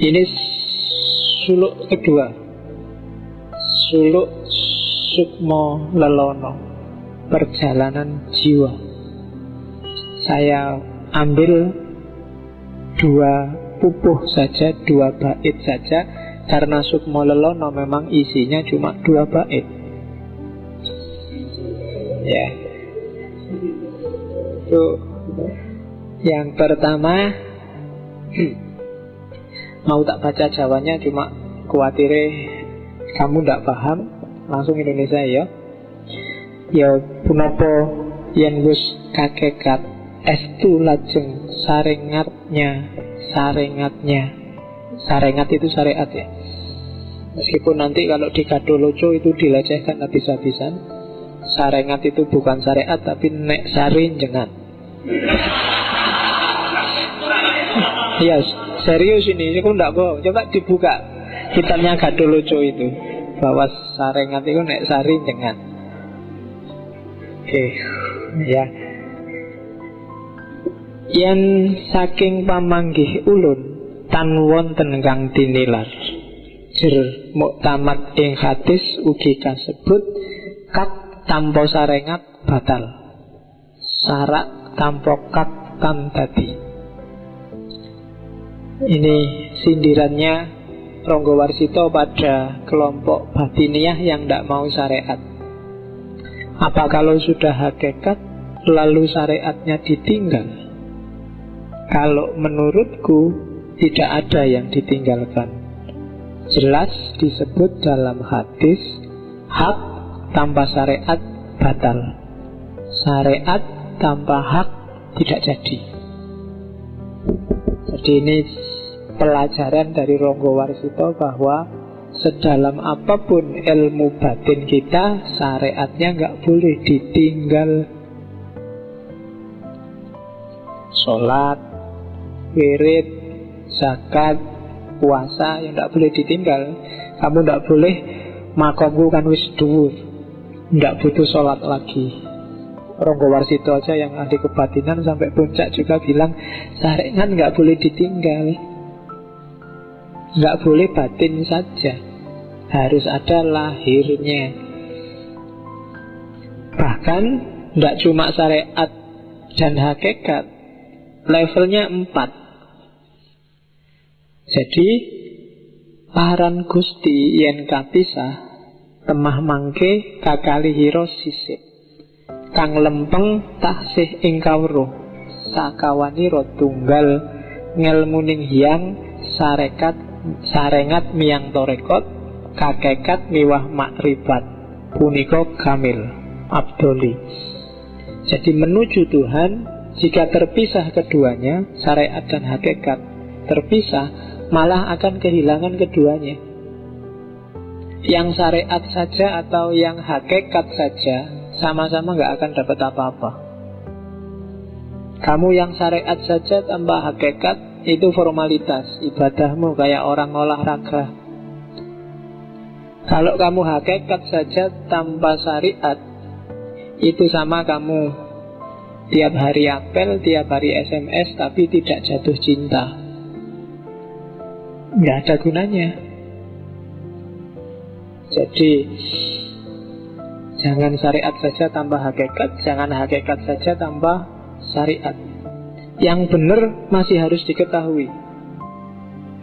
Ini suluk kedua. Suluk Sukmo Lelono. Perjalanan jiwa. Saya ambil dua pupuh saja, dua bait saja. Karena Sukmo Lelono memang isinya cuma dua bait. Ya. Itu Yang pertama Mau tak baca Jawanya cuma khawatir kamu tidak paham Langsung Indonesia ya. Ya punapa yen wis kakekat estu lajeng sarengatnya sarengatnya sarengat itu syariat ya. Meskipun nanti kalau di kadoloco itu dilecehkan habis-habisan sarengat itu bukan syariat tapi nek sari jengan Iya, serius ini, ini aku tidak bohong. Coba dibuka kitabnya Gadoloco itu bahwa sarengat itu nek sari jengan. Oke, ya. Yang saking pamanggih ulun tan wonten kang tinilar. Jer muktamad ing hadis ugi kasebut kat tanpa sarengat batal. Sarak tanpa kat tan tadi. Ini sindirannya Ronggo Warsito pada kelompok batiniah yang tidak mau syariat. Apa kalau sudah hakikat lalu syariatnya ditinggal? Kalau menurutku tidak ada yang ditinggalkan. Jelas disebut dalam hadis hak tanpa syariat batal. Syariat tanpa hak tidak jadi. Jadi ini pelajaran dari Ronggo Warsito bahwa sedalam apa pun ilmu batin kita, syariatnya nggak boleh ditinggal. Sholat, wirid, zakat, puasa yang nggak boleh ditinggal. Kamu nggak boleh makomku kan wis dhuwur, nggak butuh sholat lagi. Ronggo Warsito aja yang ahli kebatinan sampai puncak juga bilang syariat nggak boleh ditinggal. Nggak boleh batin saja. Harus ada lahirnya. Bahkan Nggak cuma syariat dan hakikat Levelnya empat. Jadi Paran gusti yen kapisah Temah mangke kakali hiro sisip Kang lempeng taksih ing kawruh. Sakawani tunggal Ngelmuning hiang Sarekat sarengat miang torekot kakekat miwah makrifat puniko kamil abdoli. Jadi menuju Tuhan jika terpisah keduanya syariat dan hakikat terpisah malah akan kehilangan keduanya. Yang syariat saja atau yang hakikat saja sama-sama nggak akan dapat apa-apa. Kamu yang syariat saja tambah hakikat itu formalitas. Ibadahmu kayak orang olahraga kalau kamu hakikat saja tanpa syariat itu sama kamu. Tiap hari apel, tiap hari SMS tapi tidak jatuh cinta. Nggak ada gunanya. Jadi jangan syariat saja tanpa hakikat jangan hakikat saja tanpa syariat. Yang benar masih harus diketahui.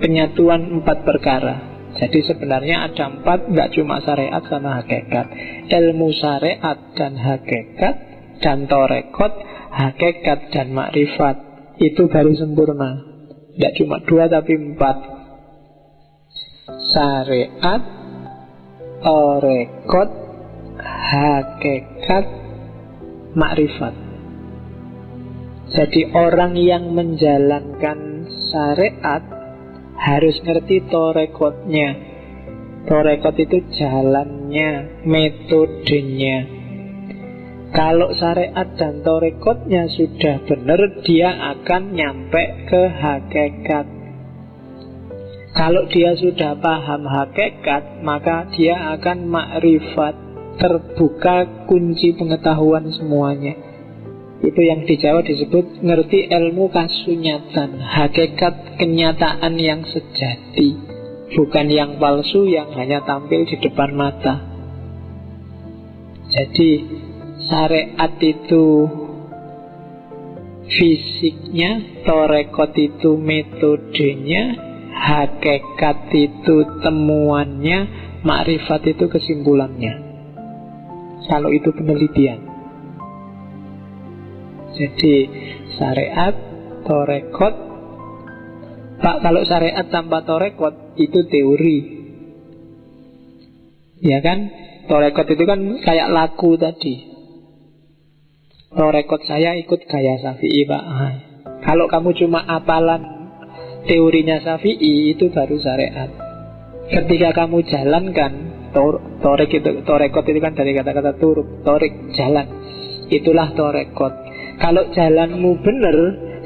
Penyatuan empat perkara. Jadi sebenarnya ada empat Nggak cuma syariat sama hakikat. Ilmu syariat dan hakikat Dan torekot Hakikat dan makrifat. Itu baru sempurna. Tidak cuma dua tapi empat. Syariat Torekot Hakikat Makrifat jadi orang yang menjalankan syariat harus ngerti torekotnya. Torekot itu jalannya, metodenya. Kalau syariat dan torekotnya sudah benar, dia akan nyampe ke hakikat. Kalau dia sudah paham hakikat, maka dia akan makrifat, terbuka kunci pengetahuan semuanya. Itu yang di Jawa disebut ngerti ilmu kasunyatan, hakikat kenyataan yang sejati, bukan yang palsu yang hanya tampil di depan mata. Jadi syariat itu fisiknya, torekot itu metodenya, hakikat itu temuannya, makrifat itu kesimpulannya. Kalau itu penelitian. Jadi syariat, torekot. Pak kalau syariat tanpa torekot itu teori. Ya kan? Torekot itu kan kayak laku tadi. Torekot saya ikut gaya Syafi'i Pak. Kalau kamu cuma apalan teorinya Syafi'i itu baru syariat. Ketika kamu jalankan tor, Torek itu, torekot itu kan dari kata-kata turuk Torek, jalan Itulah torekot kalau jalanmu benar,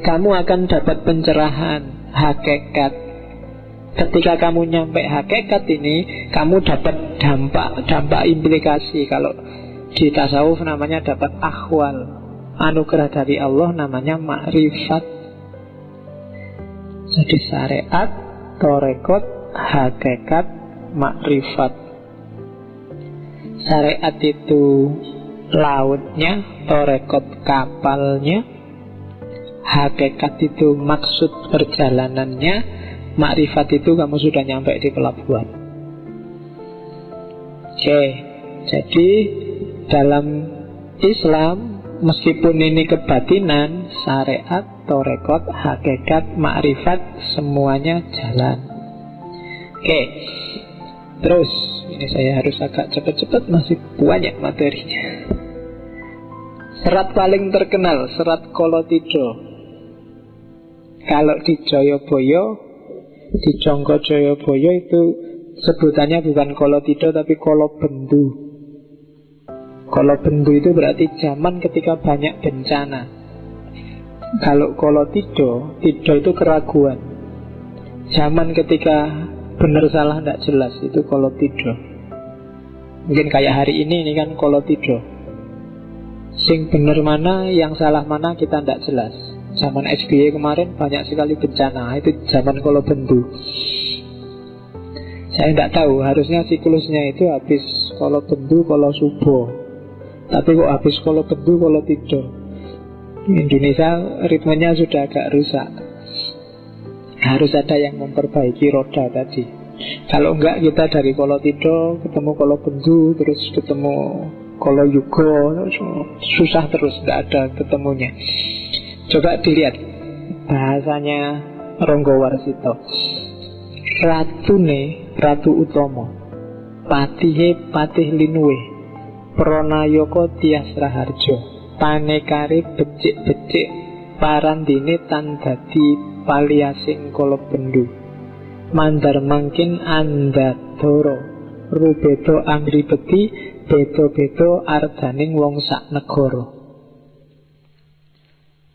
kamu akan dapat pencerahan, hakikat. Ketika kamu nyampe hakikat ini, kamu dapat dampak, dampak implikasi. Kalau di tasawuf namanya dapat akhwal. Anugerah dari Allah namanya makrifat. Jadi syariat, torekot, hakikat, makrifat. Syariat itu lautnya, torekot kapalnya, hakikat itu maksud perjalanannya, makrifat itu kamu sudah nyampe di pelabuhan. Oke, jadi dalam Islam meskipun ini kebatinan, syariat, torekot, hakikat, makrifat semuanya jalan. Oke, terus ini saya harus agak cepat-cepat masih banyak materinya. Serat paling terkenal, serat Kolotido. Kalau di Joyoboyo, di Jongko Joyoboyo itu sebutannya bukan Kolotido tapi Kolobendu. Kolobendu itu berarti zaman ketika banyak bencana. Kalau Kolotido, Tido itu keraguan. Zaman ketika benar salah tidak jelas itu Kolotido. Mungkin kayak hari ini ini kan Kolotido. Sing bener mana, yang salah mana kita tidak jelas. Zaman SBY kemarin banyak sekali bencana, itu zaman kalau bendu. Saya tidak tahu, harusnya siklusnya itu habis kalau bendu, kalau subuh. Tapi kok habis kalau bendu, kalau tidur. Indonesia ritmenya sudah agak rusak. Harus ada yang memperbaiki roda tadi. Kalau enggak kita dari kalau tidur ketemu kalau bendu terus ketemu kalau Yugo susah terus tidak ada ketemunya. Coba dilihat bahasanya Ronggo Warsito. Ratune Ratu Utomo. Patihe Patih Linwe. Pronayoko Tias Raharjo. Panekari becik-becik parandine tan dadi paliasing kala bendu. Mandar mangkin rubedo angribeti beda-beda ardaning wong sak negara.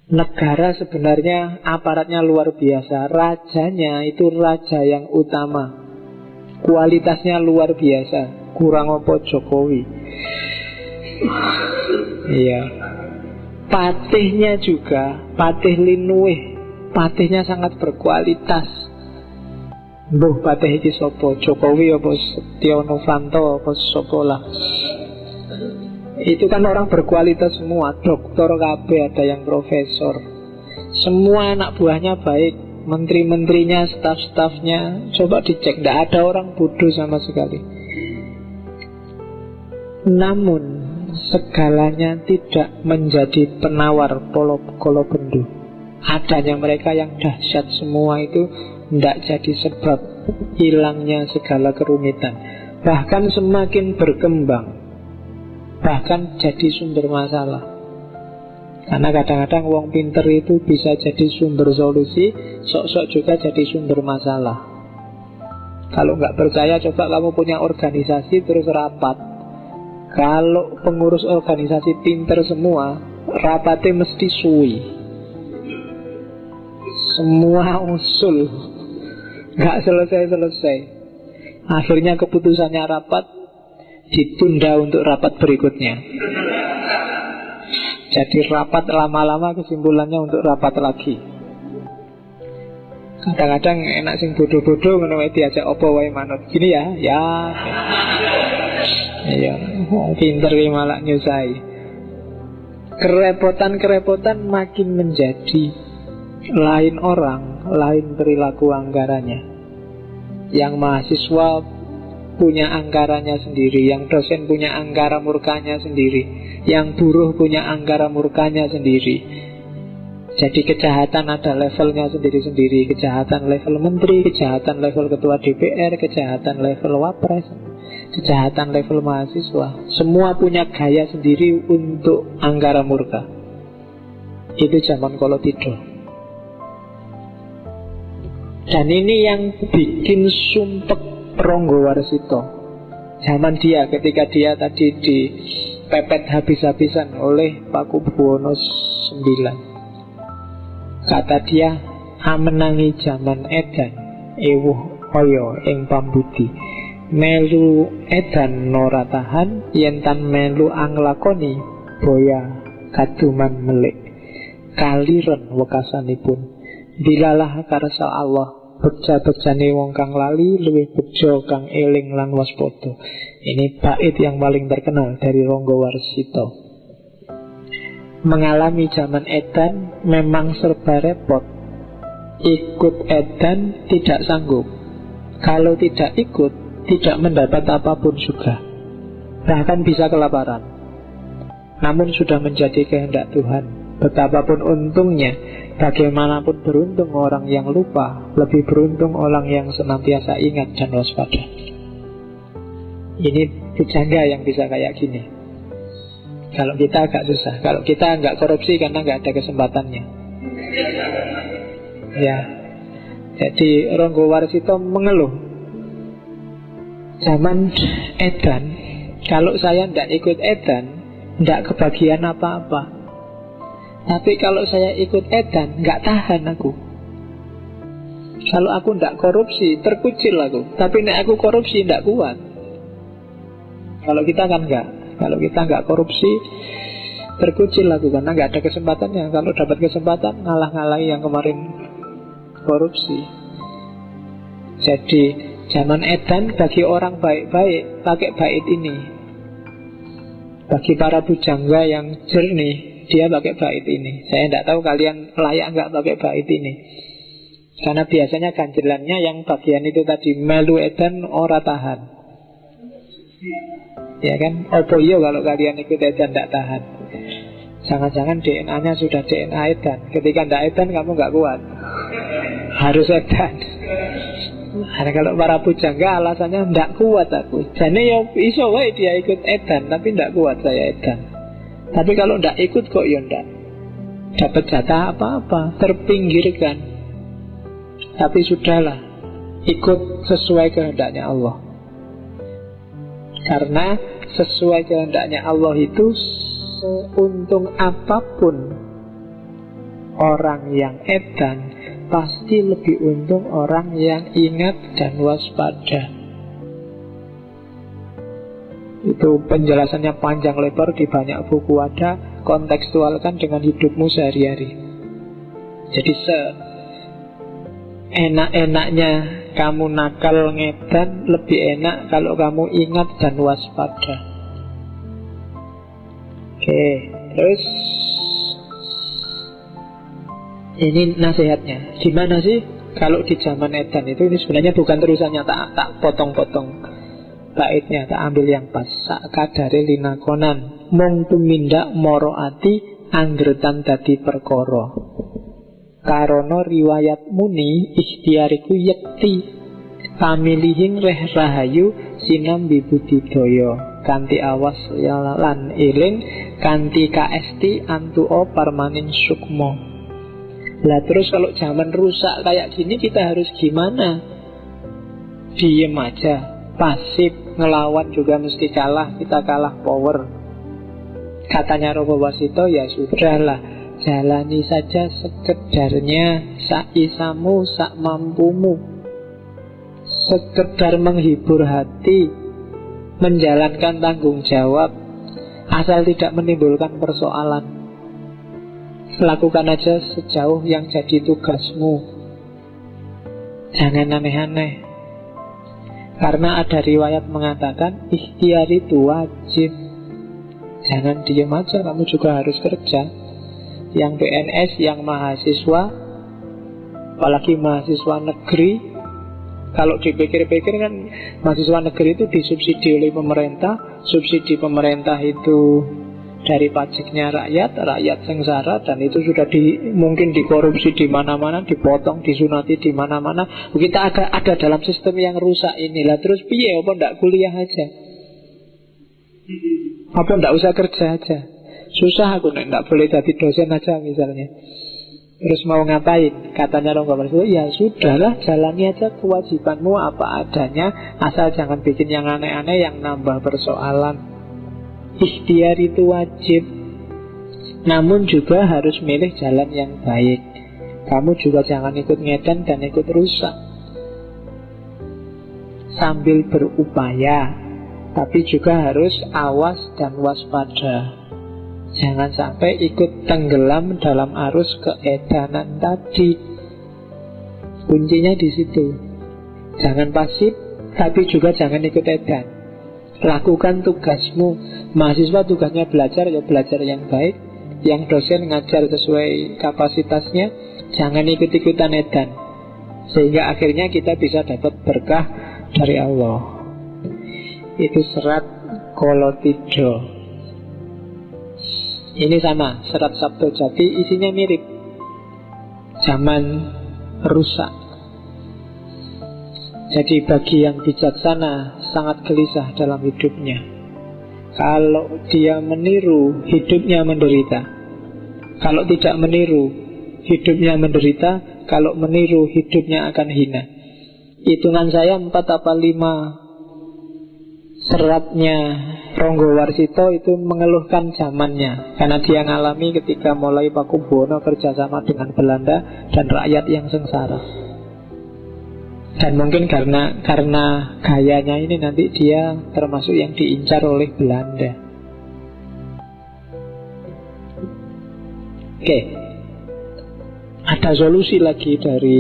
Negara sebenarnya aparatnya luar biasa, rajanya itu raja yang utama. Kualitasnya luar biasa, kurang opo Jokowi. Iya. Patihnya juga, patih Linue, patihnya sangat berkualitas. Mbah patih iki sapa? Jokowi apa Setia Novanto apa sapa lah. Itu kan orang berkualitas semua, dokter KB ada yang profesor. Semua anak buahnya baik, menteri-menterinya, staf-stafnya. Coba dicek, tidak ada orang bodoh sama sekali. Namun segalanya tidak menjadi penawar kolo bendu. Adanya mereka yang dahsyat semua itu tidak jadi sebab hilangnya segala kerumitan Bahkan semakin berkembang Bahkan jadi sumber masalah. Karena kadang-kadang uang pinter itu bisa jadi sumber solusi Sok-sok juga jadi sumber masalah. Kalau nggak percaya coba kamu punya organisasi terus rapat Kalau pengurus organisasi pinter semua Rapatnya mesti suwi Semua usul nggak selesai-selesai. Akhirnya keputusannya rapat ditunda untuk rapat berikutnya. Jadi rapat lama-lama kesimpulannya untuk rapat lagi Kadang-kadang enak sing bodoh-bodoh menurut diajak opo wae manut. Gini ya, ya. Iya, oh, pinter ki malah nyusai. Kerepotan-kerepotan makin menjadi lain orang, lain perilaku anggarannya. Yang mahasiswa punya anggarannya sendiri, yang dosen punya anggara murkanya sendiri, yang buruh punya anggara murkanya sendiri, jadi kejahatan ada levelnya sendiri-sendiri. Kejahatan level menteri, kejahatan level ketua DPR, kejahatan level wapres Kejahatan level mahasiswa. Semua punya gaya sendiri untuk anggara murka. Itu zaman kalau tidur Dan ini yang bikin sumpek Ronggo Warsito. Zaman dia ketika dia tadi dipepet habis-habisan oleh Paku Buwono IX Kata dia, amenangi zaman edan, ewuh oyo ing pambudi. Melu edan nora tahan, yentan melu anglakoni, boya kaduman melik. Kaliren wekasanipun. Dilalah karsa Allah, beja-bejane wong kang lali, luwih bejo kang eling lan waspada. Ini bait yang paling terkenal dari Ronggo Warsito mengalami zaman edan memang serba repot. Ikut edan tidak sanggup. Kalau tidak ikut, tidak mendapat apa pun juga. Bahkan bisa kelaparan. Namun sudah menjadi kehendak Tuhan. Betapapun untungnya, bagaimanapun beruntung orang yang lupa, lebih beruntung orang yang senantiasa ingat dan waspada. Ini pujangga yang bisa kayak gini. Kalau kita agak susah. Kalau kita nggak korupsi karena nggak ada kesempatannya. Ya. Jadi Ronggo Warsito mengeluh. Zaman Edan, kalau saya tidak ikut Edan, tidak kebagian apa-apa. Tapi kalau saya ikut Edan, nggak tahan aku. Kalau aku tidak korupsi, terkucil aku. Tapi nek aku korupsi tidak kuat. Kalau kita kan enggak. Kalau kita nggak korupsi Terkucil lagu karena nggak ada kesempatannya Kalau dapat kesempatan ngalah-ngalahi yang kemarin korupsi. Jadi zaman edan bagi orang baik-baik Pakai bait ini. Bagi para bujangga yang jernih Dia pakai bait ini. Saya tidak tahu kalian layak nggak pakai bait ini. Karena biasanya ganjilannya yang bagian itu tadi Melu edan ora tahan Ya kan? Opo iya kalau kalian ikut edan tidak tahan. Jangan-jangan DNA-nya sudah DNA edan. Ketika tidak edan kamu nggak kuat. Harus edan. Nah, kalau para pujangga alasannya tidak kuat aku. Jadi ya iso wae dia ikut edan Tapi tidak kuat saya edan. Tapi kalau tidak ikut kok ya tidak Dapat jatah apa-apa Terpinggirkan. Tapi sudahlah Ikut sesuai kehendaknya Allah karena sesuai kehendaknya Allah itu Seuntung apa pun Orang yang edan Pasti lebih untung orang yang ingat dan waspada. Itu penjelasannya panjang lebar di banyak buku ada Kontekstualkan dengan hidupmu sehari-hari. Jadi se enak-enaknya kamu nakal ngedan lebih enak kalau kamu ingat dan waspada. Oke, terus. Ini nasihatnya. Gimana sih kalau di zaman edan itu? Ini sebenarnya bukan terusannya tak tak potong-potong baitnya tak ambil yang pas. Sak kadare linakonan. Mung tumindak moro ati anggertan dadi perkara Karono riwayat muni ikhtiariku yekti. Pamilihing reh rahayu sinam bibudidaya. Kanti awas lan iling Kanti kaesti antuo parmanin sukmo Lah terus kalau zaman rusak kayak gini kita harus gimana? Diem aja. Pasif Ngelawan juga mesti kalah Kita kalah power. Katanya Robo Wasito ya sudahlah Jalani saja sekedarnya Sak isamu, sak mampumu. Sekedar menghibur hati Menjalankan tanggung jawab Asal tidak menimbulkan persoalan. Lakukan aja sejauh yang jadi tugasmu. Jangan aneh-aneh. Karena ada riwayat mengatakan Ikhtiar itu wajib Jangan diem aja Kamu juga harus kerja Yang PNS, yang mahasiswa Apalagi mahasiswa negeri Kalau dipikir-pikir kan Mahasiswa negeri itu disubsidi oleh pemerintah Subsidi pemerintah itu dari pajaknya rakyat, rakyat sengsara dan itu sudah di, mungkin dikorupsi di mana-mana, dipotong, disunati di mana-mana. Kita ada ada dalam sistem yang rusak inilah. Terus piye apa ndak kuliah aja? Apa ndak usah kerja aja? Susah aku ndak boleh jadi dosen aja misalnya. Terus mau ngapain? Katanya Rongga Marsudi, ya sudahlah jalani aja kewajibanmu apa adanya Asal jangan bikin yang aneh-aneh yang nambah persoalan. Ikhtiar itu wajib. Namun juga harus milih jalan yang baik. Kamu juga jangan ikut ngedan dan ikut rusak. Sambil berupaya Tapi juga harus awas dan waspada Jangan sampai ikut tenggelam dalam arus keedanan tadi. Kuncinya di situ. Jangan pasif Tapi juga jangan ikut edan. Lakukan tugasmu. Mahasiswa tugasnya belajar Ya belajar yang baik. Yang dosen ngajar sesuai kapasitasnya Jangan ikut-ikutan edan. Sehingga akhirnya kita bisa dapat berkah dari Allah. Itu serat kolotido Ini sama Serat Sabdo Jati isinya mirip. Zaman rusak. Jadi bagi yang bijaksana sangat gelisah dalam hidupnya. Kalau dia meniru hidupnya menderita. Kalau tidak meniru hidupnya menderita. Kalau meniru hidupnya akan hina. Hitungan saya empat apa lima seratnya Ronggo Warsito itu mengeluhkan zamannya Karena dia ngalami ketika mulai Pakubono kerjasama dengan Belanda dan rakyat yang sengsara dan mungkin karena karena gayanya ini nanti dia termasuk yang diincar oleh Belanda. Oke, ada solusi lagi dari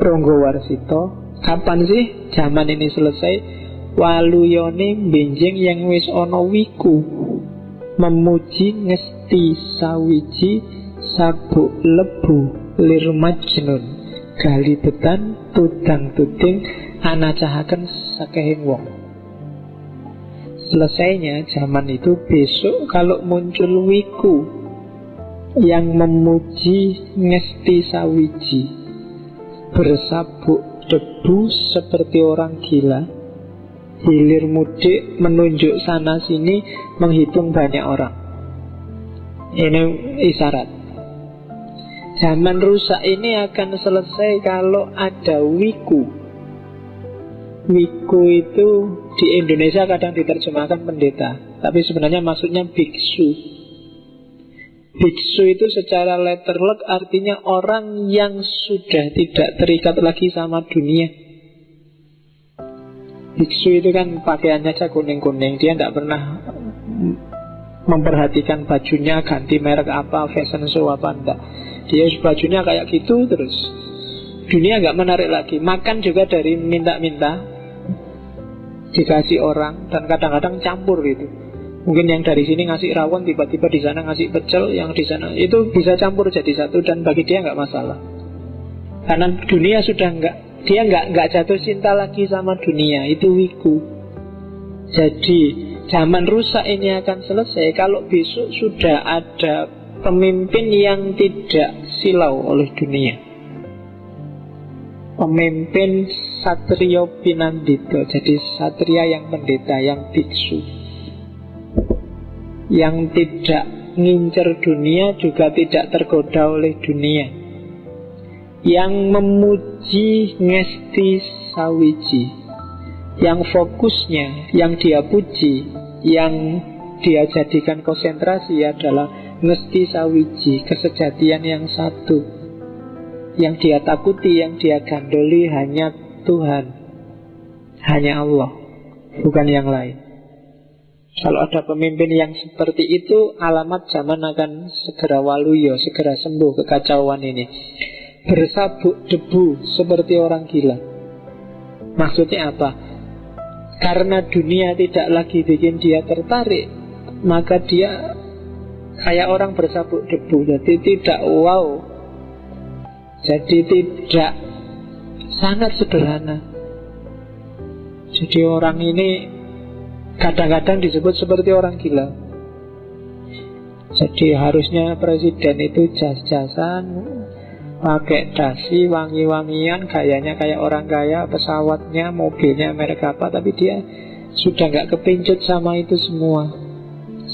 Ronggo Warsito. Kapan sih zaman ini selesai? Waluyone benjing yang wis ono wiku. Memuji ngesti sawiji sabuk lebu lirmajnun gali betan tudang tuding anacahaken sakehing wong. Selesainya zaman itu besok kalau muncul wiku yang memuji ngesti sawiji. Bersabuk debu seperti orang gila hilir mudik menunjuk sana sini menghitung banyak orang ini isyarat Zaman rusak ini akan selesai kalau ada wiku. Wiku itu di Indonesia kadang diterjemahkan pendeta, tapi sebenarnya maksudnya biksu. Biksu itu secara letterlock artinya orang yang sudah tidak terikat lagi sama dunia. Biksu itu kan pakaiannya saja kuning-kuning, dia tidak pernah memperhatikan bajunya ganti merek apa, fashion show apa enggak. Dia bajunya kayak gitu terus. Dunia nggak menarik lagi. Makan juga dari minta-minta. Dikasih orang Dan kadang-kadang campur gitu. Mungkin yang dari sini ngasih rawon Tiba-tiba di sana ngasih pecel Yang di sana itu bisa campur jadi satu Dan bagi dia nggak masalah. Karena dunia sudah nggak Dia nggak nggak jatuh cinta lagi sama dunia Itu wiku Jadi zaman rusak ini akan selesai Kalau besok sudah ada pemimpin yang tidak silau oleh dunia. Pemimpin Satrio Pinandito, jadi Satria yang pendeta, yang biksu. Yang tidak ngincer dunia juga tidak tergoda oleh dunia. Yang memuji Ngesti Sawiji. Yang fokusnya, yang dia puji, yang dia jadikan konsentrasi adalah Mesti sawiji kesejatian yang satu Yang dia takuti, yang dia gandoli hanya Tuhan Hanya Allah Bukan yang lain Kalau ada pemimpin yang seperti itu, alamat zaman akan segera waluyo, segera sembuh kekacauan ini. Bersabuk debu seperti orang gila. Maksudnya apa? Karena dunia tidak lagi bikin dia tertarik, maka dia kayak orang bersabuk debu. Jadi tidak wow. Jadi tidak sangat sederhana. Jadi orang ini kadang-kadang disebut seperti orang gila. Jadi harusnya presiden itu jas-jasan, pakai dasi, wangi-wangian, gayanya kayak orang kaya, pesawatnya, mobilnya merek apa, tapi dia sudah nggak kepincut sama itu semua.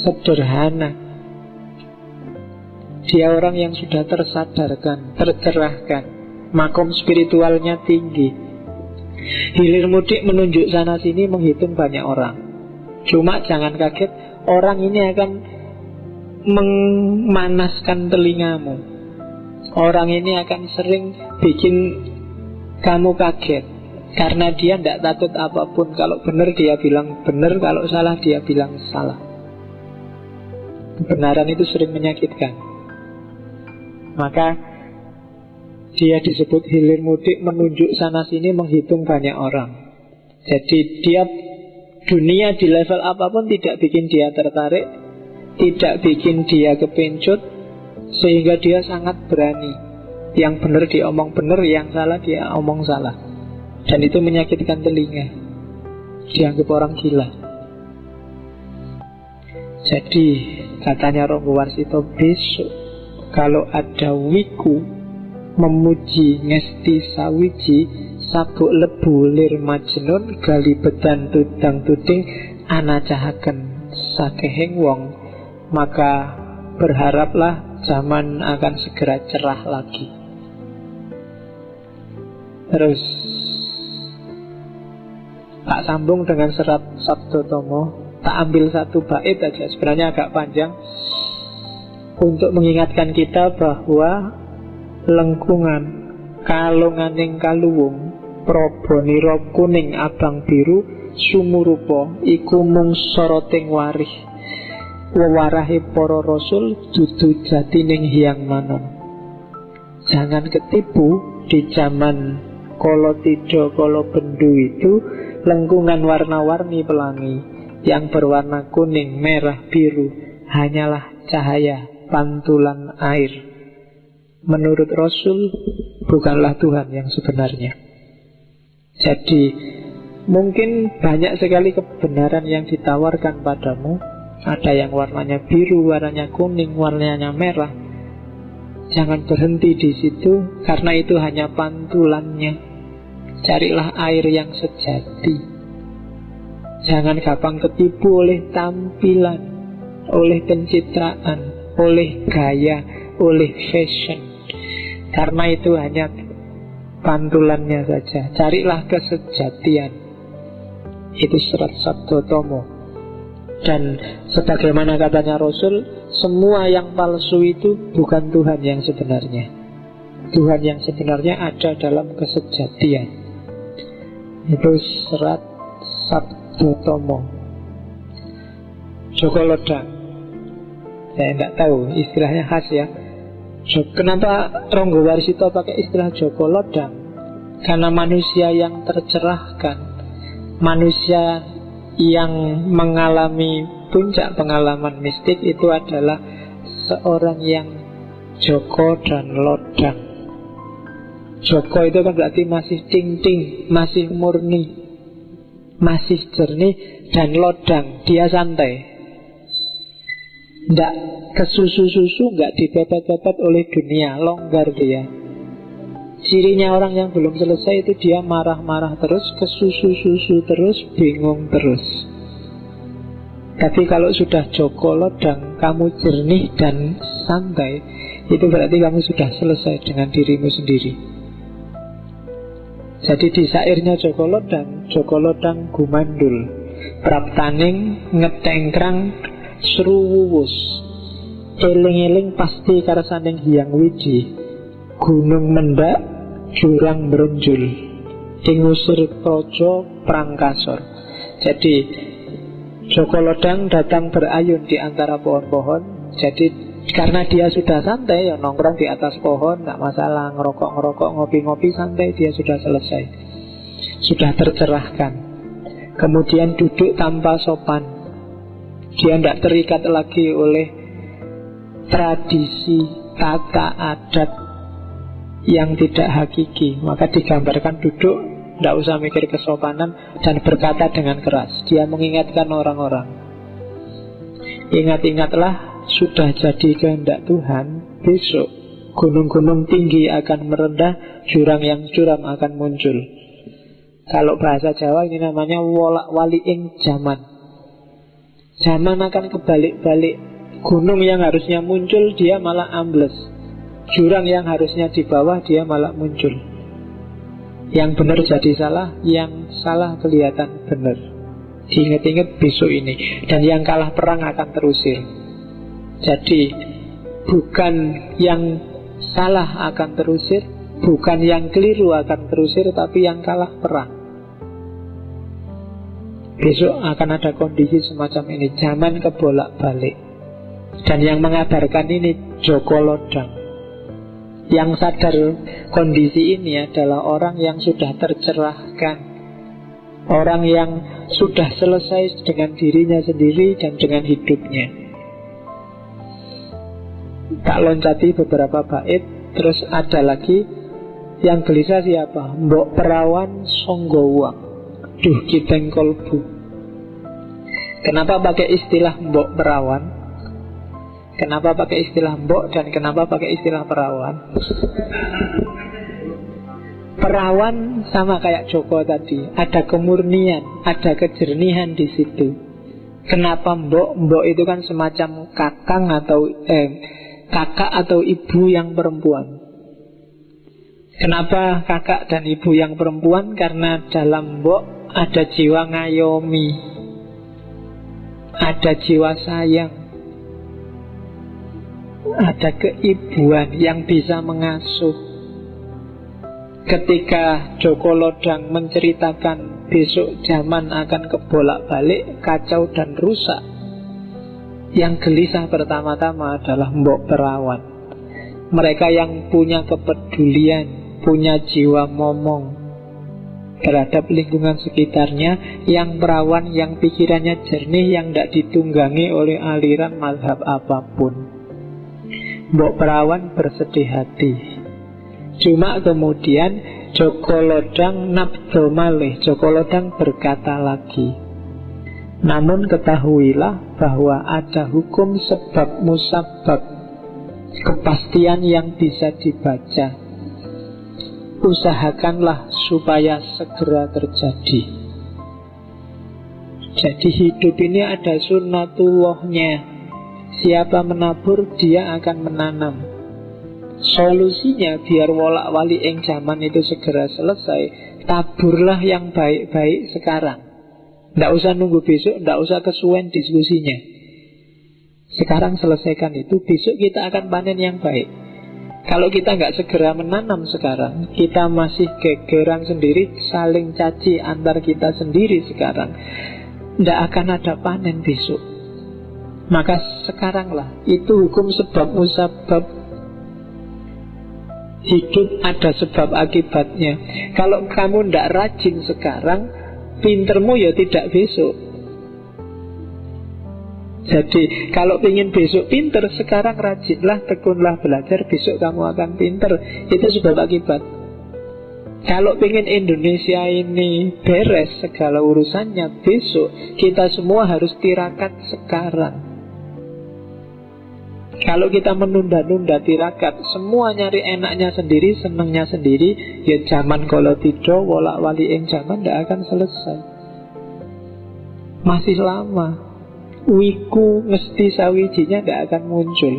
Sederhana. Dia orang yang sudah tersadarkan, tercerahkan, makom spiritualnya tinggi. Hilir mudik menunjuk sana sini menghitung banyak orang. Cuma jangan kaget, orang ini akan memanaskan telingamu. Orang ini akan sering bikin kamu kaget karena dia tidak takut apa pun. Kalau benar dia bilang benar, kalau salah dia bilang salah. Kebenaran itu sering menyakitkan. Maka dia disebut hilir mudik menunjuk sana sini menghitung banyak orang. Jadi dia Dunia di level apa pun tidak bikin dia tertarik Tidak bikin dia kepencut Sehingga dia sangat berani. Yang benar dia omong benar Yang salah dia omong salah. Dan itu menyakitkan telinga. Dianggap orang gila. Jadi katanya Ronggo Warsito besok Kalau ada wiku Memuji ngesti sawiji sabuk lebu lir majnun gali bedan tudang tuding anacahaken sakehing wong maka berharaplah zaman akan segera cerah lagi. Terus tak sambung dengan serat Sabdo Tomo tak ambil satu bait aja sebenarnya agak panjang untuk mengingatkan kita bahwa lengkungan kalunganing kaluwung Proboniro kuning abang biru Sumurupa iku mung soroting warih Wewarahi para rasul Dudu jatining hiang manon Jangan ketipu di zaman Kolo tido, bendu itu Lengkungan warna-warni pelangi Yang berwarna kuning, merah, biru Hanyalah cahaya pantulan air. Menurut Rasul Bukanlah Tuhan yang sebenarnya. Jadi mungkin banyak sekali kebenaran yang ditawarkan padamu Ada yang warnanya biru, warnanya kuning, warnanya merah Jangan berhenti di situ Karena itu hanya pantulannya Carilah air yang sejati Jangan gampang ketipu oleh tampilan Oleh pencitraan Oleh gaya Oleh fashion Karena itu hanya pantulannya saja. Carilah kesejatian. Itu serat Sabdo Tomo. Dan sebagaimana katanya Rasul, semua yang palsu itu bukan Tuhan yang sebenarnya. Tuhan yang sebenarnya ada dalam kesejatian. Itu serat Sabdo Tomo. Joko Lodang. Saya tidak tahu istilahnya khas ya Kenapa Ronggo Warsito pakai istilah Joko Lodang? Karena manusia yang tercerahkan Manusia yang mengalami puncak pengalaman mistik itu adalah seorang yang Joko dan Lodang Joko itu kan berarti masih ting-ting, masih murni Masih jernih dan lodang, dia santai Tidak kesusu-susu nggak dipepet-pepet oleh dunia, longgar dia. Cirinya orang yang belum selesai itu dia marah-marah terus, kesusu-susu terus, bingung terus. Tapi kalau sudah Joko dan kamu jernih dan santai, itu berarti kamu sudah selesai dengan dirimu sendiri. Jadi di sairnya Joko Lodang, Joko Lodang gumandul, praptaning ngetengkrang seruwuwus, Eling-eling pasti karasaning hiang wiji Gunung mendak Jurang berenjul Ingusir projo prangkasor Jadi Joko Lodang datang berayun di antara pohon-pohon. Jadi karena dia sudah santai ya nongkrong di atas pohon nggak masalah ngerokok-ngerokok ngopi-ngopi santai dia sudah selesai. Sudah tercerahkan. Kemudian duduk tanpa sopan. Dia tidak terikat lagi oleh tradisi, tata adat yang tidak hakiki Maka digambarkan duduk tidak usah mikir kesopanan dan berkata dengan keras. Dia mengingatkan orang-orang. Ingat-ingatlah sudah jadi kehendak Tuhan besok gunung-gunung tinggi akan merendah, jurang yang curam akan muncul. Kalau bahasa Jawa ini namanya wolak waliing zaman. Zaman akan kebalik-balik. Gunung yang harusnya muncul dia malah ambles. Jurang yang harusnya di bawah dia malah muncul. Yang benar jadi salah, yang salah kelihatan benar. Diingat-ingat besok ini. Dan yang kalah perang akan terusir. Jadi, bukan yang salah akan terusir, bukan yang keliru akan terusir, tapi yang kalah perang. Besok akan ada kondisi semacam ini, zaman kebolak-balik. Dan yang mengabarkan ini Joko Lodang. Yang sadar kondisi ini adalah orang yang sudah tercerahkan Orang yang sudah selesai dengan dirinya sendiri dan dengan hidupnya Tak loncati beberapa bait Terus ada lagi Yang gelisah siapa? Mbok perawan songgowang Duh kiteng kolbu Kenapa pakai istilah mbok perawan? Kenapa pakai istilah mbok dan kenapa pakai istilah perawan? Perawan sama kayak Joko tadi, ada kemurnian, ada kejernihan di situ. Kenapa mbok? Mbok itu kan semacam kakang atau eh, kakak atau ibu yang perempuan. Kenapa kakak dan ibu yang perempuan? Karena dalam mbok ada jiwa ngayomi, ada jiwa sayang, ada keibuan yang bisa mengasuh. Ketika Joko Lodang menceritakan besok zaman akan kebolak-balik, kacau dan rusak. Yang gelisah pertama-tama adalah Mbok Perawan. Mereka yang punya kepedulian, punya jiwa momong terhadap lingkungan sekitarnya, yang perawan, yang pikirannya jernih, yang tidak ditunggangi oleh aliran mazhab apa pun. Mbok Perawan bersedih hati. Cuma kemudian Joko Lodang nabdo malih. Joko Lodang berkata lagi Namun ketahuilah bahwa ada hukum sebab musabab Kepastian yang bisa dibaca. Usahakanlah supaya segera terjadi. Jadi hidup ini ada sunnatullahnya Siapa menabur, dia akan menanam. Solusinya biar wolak wali eng zaman itu segera selesai, taburlah yang baik-baik sekarang. Tidak usah nunggu besok, tidak usah kesuwen diskusinya. Sekarang selesaikan itu, besok kita akan panen yang baik. Kalau kita nggak segera menanam sekarang, kita masih gegeran sendiri, saling caci antar kita sendiri sekarang, tidak akan ada panen besok. Maka sekaranglah Itu hukum sebab musabab Hidup ada sebab akibatnya. Kalau kamu tidak rajin sekarang Pintermu ya tidak besok. Jadi kalau ingin besok pinter Sekarang rajinlah, tekunlah belajar Besok kamu akan pinter. Itu sebab akibat. Kalau ingin Indonesia ini beres segala urusannya besok, kita semua harus tirakat sekarang. Kalau kita menunda-nunda tirakat Semua nyari enaknya sendiri Senangnya sendiri Ya zaman kalau Walak wali yang zaman Tidak akan selesai. Masih lama. Wiku mesti sawijinya Tidak akan muncul.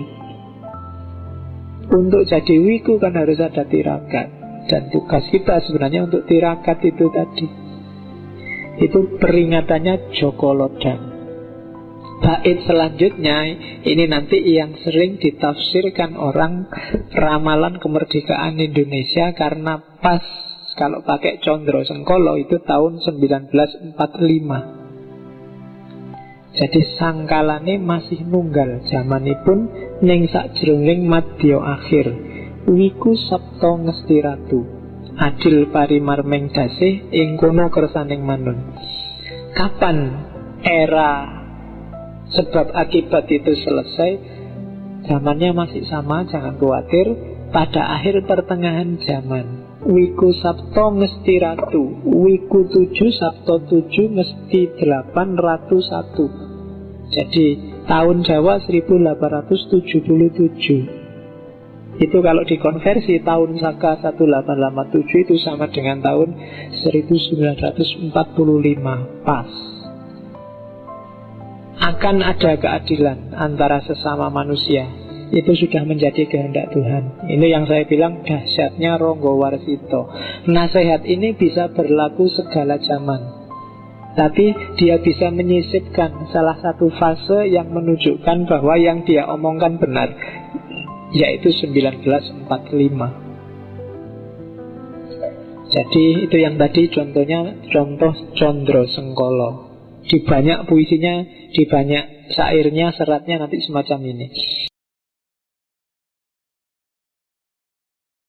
Untuk jadi wiku kan harus ada tirakat. Dan tugas kita sebenarnya Untuk tirakat itu tadi. Itu peringatannya Joko Lodang Bait selanjutnya ini nanti yang sering ditafsirkan orang ramalan kemerdekaan Indonesia karena pas kalau pakai Condro Sengkolo itu tahun 1945. Jadi sangkalane masih nunggal zamanipun ning sakjroning madya akhir. Wiku sabto ngesti ratu. Adil parimar mengdasih ing kono kersaning manun. Kapan era sebab akibat itu selesai? Zamannya masih sama, jangan khawatir. Pada akhir pertengahan zaman Wiku Sabto mesti ratu Wiku tujuh Sabto tujuh mesti delapan ratu satu Jadi tahun Jawa 1877 Itu kalau dikonversi tahun Saka 1887 itu sama dengan tahun 1945 Pas Akan ada keadilan antara sesama manusia itu sudah menjadi kehendak Tuhan. Ini yang saya bilang dahsyatnya Ronggo Warsito. Nasihat ini bisa berlaku segala zaman. Tapi dia bisa menyisipkan salah satu fase yang menunjukkan bahwa yang dia omongkan benar Yaitu 1945 Jadi itu yang tadi contohnya Contoh Condro Sengkolo Di banyak puisinya Di banyak syairnya, seratnya nanti semacam ini